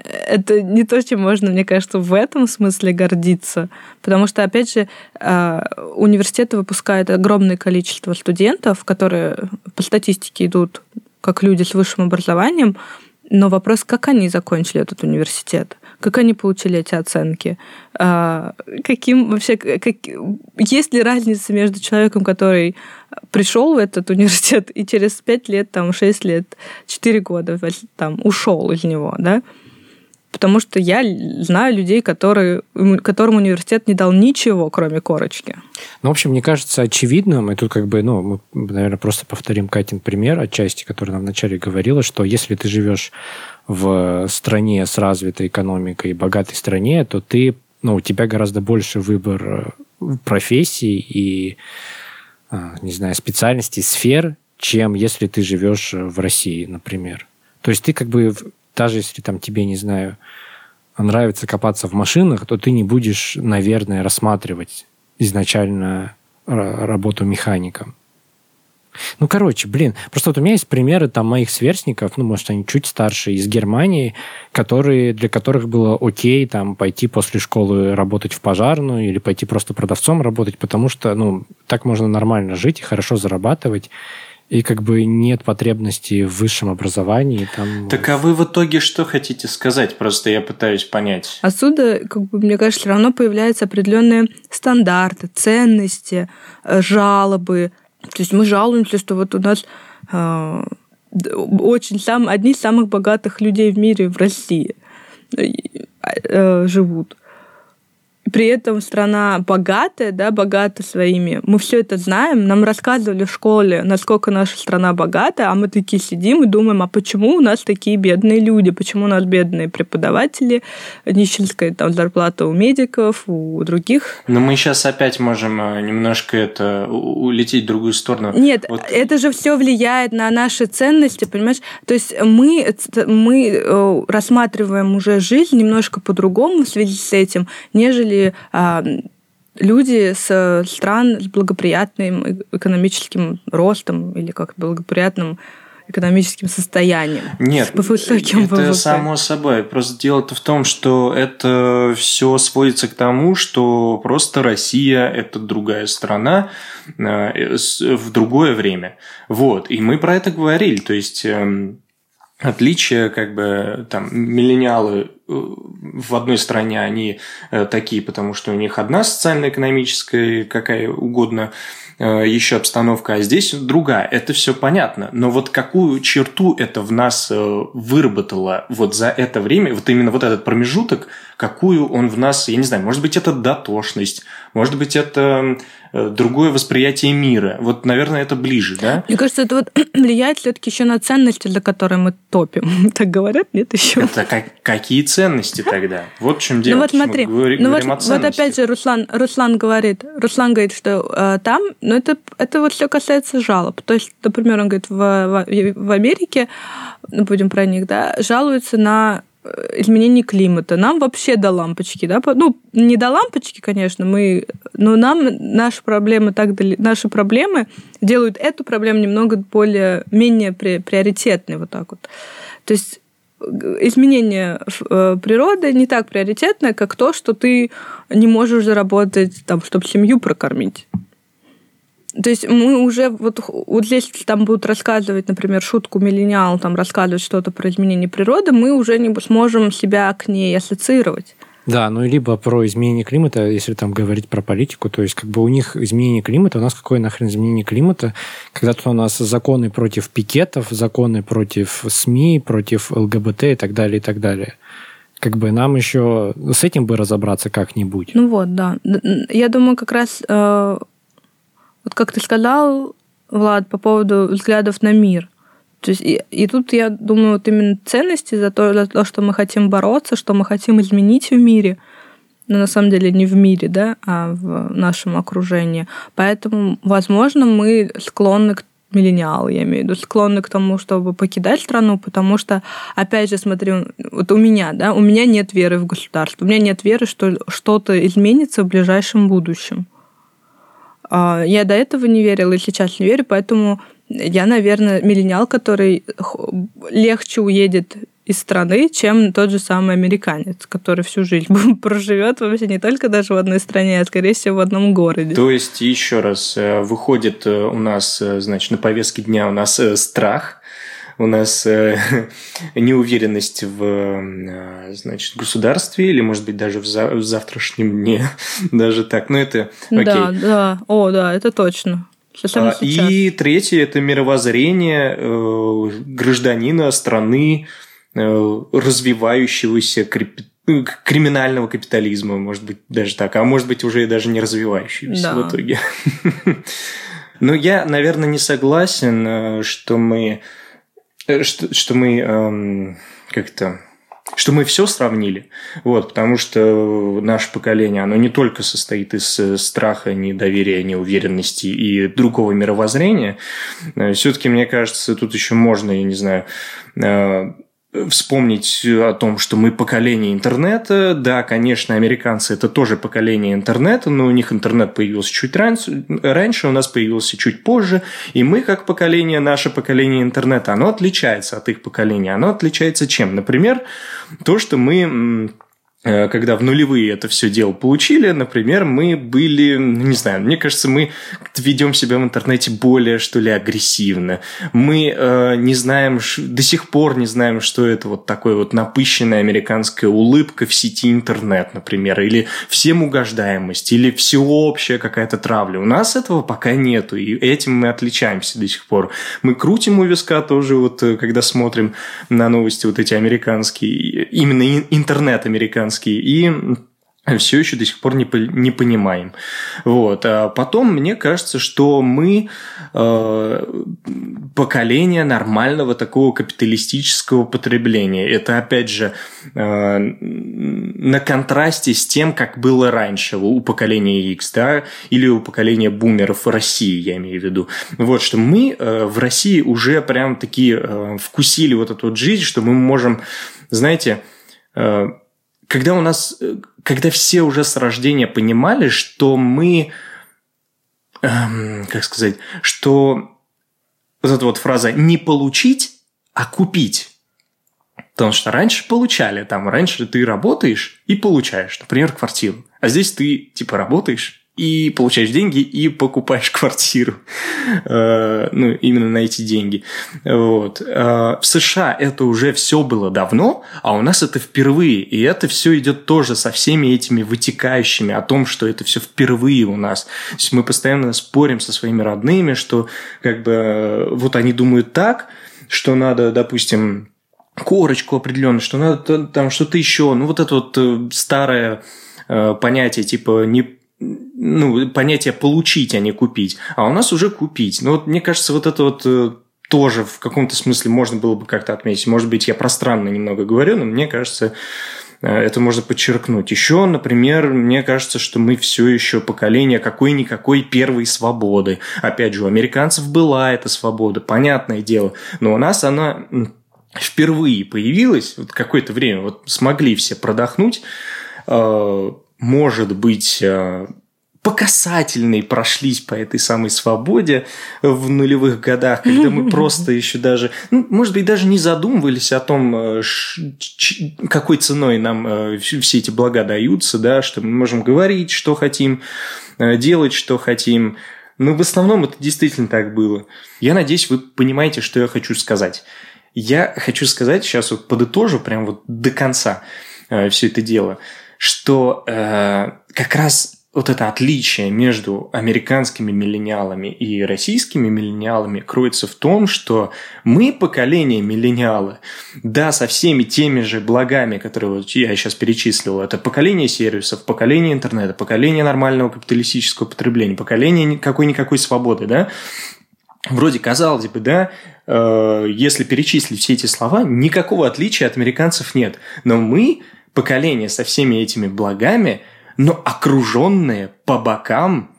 это не то, чем можно, мне кажется, в этом смысле гордиться. Потому что, опять же, а, университеты выпускают огромное количество студентов, которые по статистике идут как люди с высшим образованием, но вопрос, как они закончили этот университет, как они получили эти оценки, а, каким вообще, как, есть ли разница между человеком, который пришел в этот университет и через пять лет, там, шесть лет, четыре года там, ушел из него, да? Потому что я знаю людей, которые, которым университет не дал ничего, кроме корочки. Ну, в общем, мне кажется очевидным, и тут как бы, ну, мы, наверное, просто повторим Катин пример отчасти, который нам вначале говорила, что если ты живешь в стране с развитой экономикой богатой стране, то ты, ну, у тебя гораздо больше выбор профессий и, а, не знаю, специальностей, сфер, чем если ты живешь в России, например. То есть ты как бы, даже если там тебе, не знаю, нравится копаться в машинах, то ты не будешь, наверное, рассматривать изначально работу механиком. Ну, короче, блин, просто вот у меня есть примеры там моих сверстников, ну, может, они чуть старше, из Германии, которые, для которых было окей там пойти после школы работать в пожарную или пойти просто продавцом работать, потому что, ну, так можно нормально жить и хорошо зарабатывать и как бы нет потребности в высшем образовании. Там... Так а вы в итоге что хотите сказать? Просто я пытаюсь понять. Отсюда, как бы, мне кажется, все равно появляются определенные стандарты, ценности, э, жалобы. То есть мы жалуемся, что вот у нас э, очень сам, одни из самых богатых людей в мире в России э, э живут при этом страна богатая, да, богата своими. Мы все это знаем, нам рассказывали в школе, насколько наша страна богата, а мы такие сидим и думаем, а почему у нас такие бедные люди, почему у нас бедные преподаватели, нищенская там зарплата у медиков, у других. Но мы сейчас опять можем э, немножко это улететь в другую сторону. Нет, вот. это же все влияет на наши ценности, понимаешь? То есть мы, мы э, рассматриваем уже жизнь немножко по-другому в связи с этим, нежели были а, люди с стран с благоприятным экономическим ростом или как благоприятным экономическим состоянием. Нет, с высоким это ВВП. само собой. Просто дело-то в том, что это все сводится к тому, что просто Россия – это другая страна э, в другое время. Вот. И мы про это говорили. То есть эм, отличие, как бы там миллениалы э, в одной стране они э, такие, потому что у них одна социально-экономическая, какая угодно Э, еще обстановка, а здесь другая. Это все понятно. Но вот какую черту это в нас э, выработало вот за это время, вот именно вот этот промежуток, какую он в нас, я не знаю, может быть, это дотошность, может быть, это э, другое восприятие мира. Вот, наверное, это ближе, да? Мне кажется, это вот влияет все-таки еще на ценности, за которые мы топим. Так говорят, нет еще. Это как, какие ценности тогда? Вот в чем дело. Ну вот смотри, говорим, ну вот, вот опять же Руслан, Руслан говорит, Руслан говорит, что э, там но это, это вот все касается жалоб. То есть, например, он говорит, в, в, в Америке, ну, будем про них, да, жалуются на э, изменение климата. Нам вообще до лампочки, да, ну, не до лампочки, конечно, мы, но нам наши проблемы так, наши проблемы делают эту проблему немного более, менее при, приоритетной, вот так вот. То есть э, изменение э, природы не так приоритетное, как то, что ты не можешь заработать, там, чтобы семью прокормить. То есть мы уже вот, вот здесь там будут рассказывать, например, шутку миллениал, там рассказывать что-то про изменение природы, мы уже не сможем себя к ней ассоциировать. Да, ну либо про изменение климата, если там говорить про политику, то есть как бы у них изменение климата, у нас какое нахрен изменение климата, когда то у нас законы против пикетов, законы против СМИ, против ЛГБТ и так далее, и так далее. Как бы нам еще с этим бы разобраться как-нибудь. Ну вот, да. Я думаю, как раз э, вот как ты сказал, Влад, по поводу взглядов на мир. То есть, и, и тут я думаю, вот именно ценности за то, за то, что мы хотим бороться, что мы хотим изменить в мире, но на самом деле не в мире, да, а в нашем окружении. Поэтому, возможно, мы склонны к миллениалы, я имею в виду, склонны к тому, чтобы покидать страну, потому что, опять же, смотри, вот у меня, да, у меня нет веры в государство, у меня нет веры, что что-то изменится в ближайшем будущем. А, я до этого не верила и сейчас не верю, поэтому я, наверное, миллениал, который легче уедет из страны, чем тот же самый американец, который всю жизнь проживет вообще не только даже в одной стране, а скорее всего в одном городе. То есть, еще раз, э, выходит э, у нас, э, значит, на повестке дня у нас страх, у нас э, неуверенность в э, значит, государстве или, может быть, даже в, за в завтрашнем дне. даже так. Ну, это окей. Да, да. О, да, это точно. А, и третье – это мировоззрение э, гражданина страны, развивающегося. Ну, криминального капитализма, может быть, даже так, а может быть, уже и даже не развивающегося да. в итоге. Но я, наверное, не согласен, что мы что, что мы эм, как-то что мы все сравнили, вот, потому что наше поколение, оно не только состоит из э, страха, недоверия, неуверенности и другого мировоззрения, э, все-таки, мне кажется, тут еще можно, я не знаю, э, вспомнить о том, что мы поколение интернета. Да, конечно, американцы это тоже поколение интернета, но у них интернет появился чуть раньше, раньше, у нас появился чуть позже. И мы, как поколение, наше поколение интернета, оно отличается от их поколения. Оно отличается чем? Например, то, что мы когда в нулевые это все дело получили, например, мы были, не знаю, мне кажется, мы ведем себя в интернете более, что ли, агрессивно. Мы э, не знаем, до сих пор не знаем, что это вот такое вот напыщенная американская улыбка в сети интернет, например, или всем угождаемость, или всеобщая какая-то травля. У нас этого пока нету, и этим мы отличаемся до сих пор. Мы крутим у виска тоже, вот э, когда смотрим на новости вот эти американские, именно интернет американский, и все еще до сих пор не, не понимаем. Вот. А потом, мне кажется, что мы э, поколение нормального такого капиталистического потребления. Это, опять же, э, на контрасте с тем, как было раньше у поколения X, да, или у поколения бумеров в России, я имею в виду. Вот, что мы э, в России уже прям такие э, вкусили вот эту вот жизнь, что мы можем, знаете, э, когда у нас, э, когда все уже с рождения понимали, что мы, эм, как сказать, что вот эта вот фраза «не получить, а купить». Потому что раньше получали, там, раньше ты работаешь и получаешь, например, квартиру. А здесь ты, типа, работаешь и получаешь деньги, и покупаешь квартиру. Э, ну, именно на эти деньги. Вот. Э, в США это уже все было давно, а у нас это впервые. И это все идет тоже со всеми этими вытекающими о том, что это все впервые у нас. То есть мы постоянно спорим со своими родными, что как бы э, вот они думают так, что надо, допустим, корочку определенную, что надо там что-то еще. Ну, вот это вот старое понятие типа не ну, понятие получить, а не купить. А у нас уже купить. Ну, вот мне кажется, вот это вот э, тоже в каком-то смысле можно было бы как-то отметить. Может быть, я пространно немного говорю, но мне кажется, э, это можно подчеркнуть. Еще, например, мне кажется, что мы все еще поколение какой-никакой первой свободы. Опять же, у американцев была эта свобода, понятное дело. Но у нас она впервые появилась, вот какое-то время вот смогли все продохнуть, э, может быть, по касательной прошлись по этой самой свободе в нулевых годах, когда мы просто еще даже, ну, может быть, даже не задумывались о том, э, какой ценой нам э, все эти блага даются, да, что мы можем говорить, что хотим, делать, что хотим. Но в основном это действительно так было. Я надеюсь, вы понимаете, что я хочу сказать. Я хочу сказать, сейчас вот подытожу прям вот до конца все это дело – что э, как раз вот это отличие между американскими миллениалами и российскими миллениалами кроется в том, что мы, поколение миллениалы, да, со всеми теми же благами, которые вот я сейчас перечислил, это поколение сервисов, поколение интернета, поколение нормального капиталистического потребления, поколение какой-никакой свободы, да, вроде казалось бы, да, э, если перечислить все эти слова, никакого отличия от американцев нет. Но мы поколение со всеми этими благами, но окруженные по бокам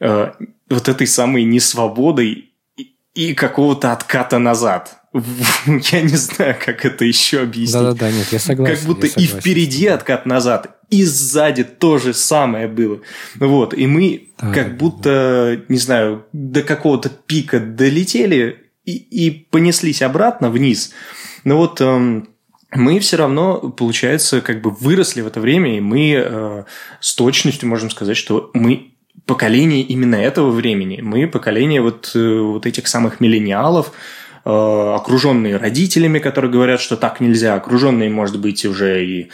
э, вот этой самой несвободой и, и какого-то отката назад. Я не знаю, как это еще объяснить. Да-да-да, нет, я согласен. Как будто и впереди откат назад, и сзади то же самое было. Вот, и мы да, как будто, да. не знаю, до какого-то пика долетели и, и понеслись обратно вниз. Но вот эм, мы все равно, получается, как бы выросли в это время, и мы э, с точностью можем сказать, что мы поколение именно этого времени. Мы поколение вот, э, вот этих самых миллениалов, э, окруженные родителями, которые говорят, что так нельзя, окруженные, может быть, уже и,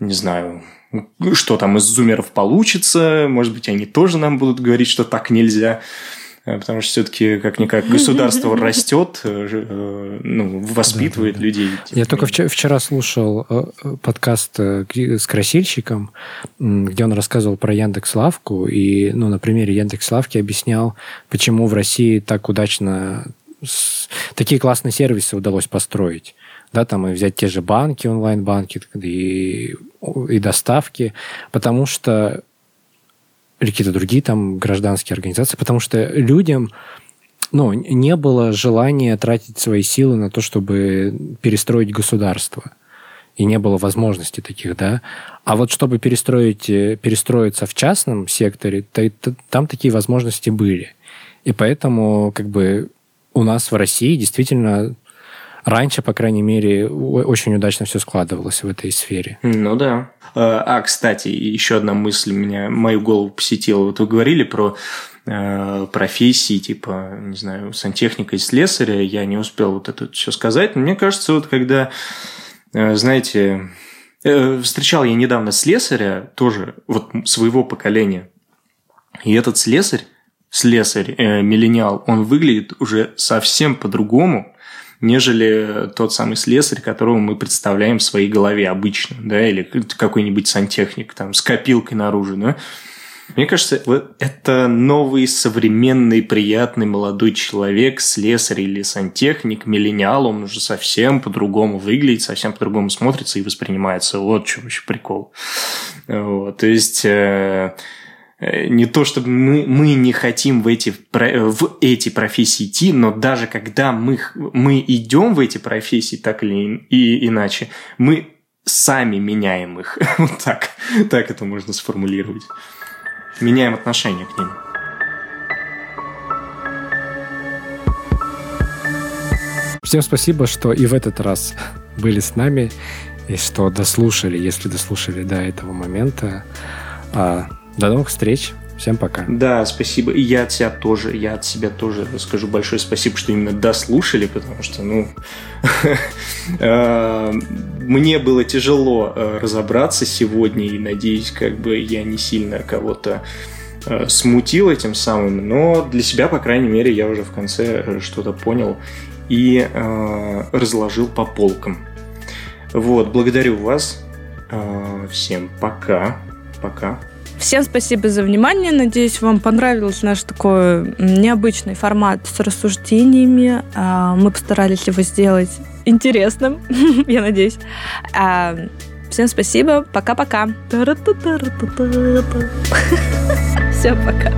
не знаю, что там из зумеров получится, может быть, они тоже нам будут говорить, что так нельзя. Потому что все-таки как-никак государство растет, э, э, ну, воспитывает людей. Я только вчера слушал подкаст с красильщиком, где он рассказывал про Яндекс Лавку, и ну, на примере Яндекс Лавки объяснял, почему в России так удачно такие классные сервисы удалось построить. да, там и взять те же банки, онлайн-банки и, и доставки, потому что или какие-то другие там гражданские организации, потому что людям ну, не было желания тратить свои силы на то, чтобы перестроить государство. И не было возможности таких, да. А вот чтобы перестроить, э, перестроиться в частном секторе, то, то, там такие возможности были. И поэтому как бы у нас в России действительно раньше, по крайней мере, очень удачно все складывалось в этой сфере. Ну да. А, а кстати, еще одна мысль меня, мою голову посетила. Вот вы говорили про э, профессии, типа, не знаю, сантехника и слесаря. Я не успел вот это все сказать. Но мне кажется, вот когда, э, знаете, э, встречал я недавно слесаря, тоже вот своего поколения. И этот слесарь, слесарь, э, миллениал, он выглядит уже совсем по-другому, нежели тот самый слесарь, которого мы представляем в своей голове обычно, да, или какой-нибудь сантехник там с копилкой наружу, да. Мне кажется, вот это новый, современный, приятный молодой человек, слесарь или сантехник, миллениал, он уже совсем по-другому выглядит, совсем по-другому смотрится и воспринимается. Вот в чем еще прикол. Вот, то есть... Э, Э, не то чтобы мы, мы не хотим в эти, в эти профессии идти, но даже когда мы, мы идем в эти профессии так или и, иначе, мы сами меняем их. Вот так, так это можно сформулировать. Меняем отношение к ним. Всем спасибо, что и в этот раз были с нами, и что дослушали, если дослушали до этого момента. До новых встреч. Всем пока. Да, спасибо. И я от себя тоже, я от себя тоже скажу большое спасибо, что именно дослушали, потому что, ну, э, мне было тяжело э, разобраться сегодня, и надеюсь, как бы я не сильно кого-то э, смутил этим самым, но для себя, по крайней мере, я уже в конце что-то понял и разложил по полкам. Вот, благодарю вас. Всем пока. Пока. Всем спасибо за внимание. Надеюсь, вам понравился наш такой необычный формат с рассуждениями. А, мы постарались его сделать интересным, я надеюсь. А, всем спасибо. Пока-пока. Все, пока.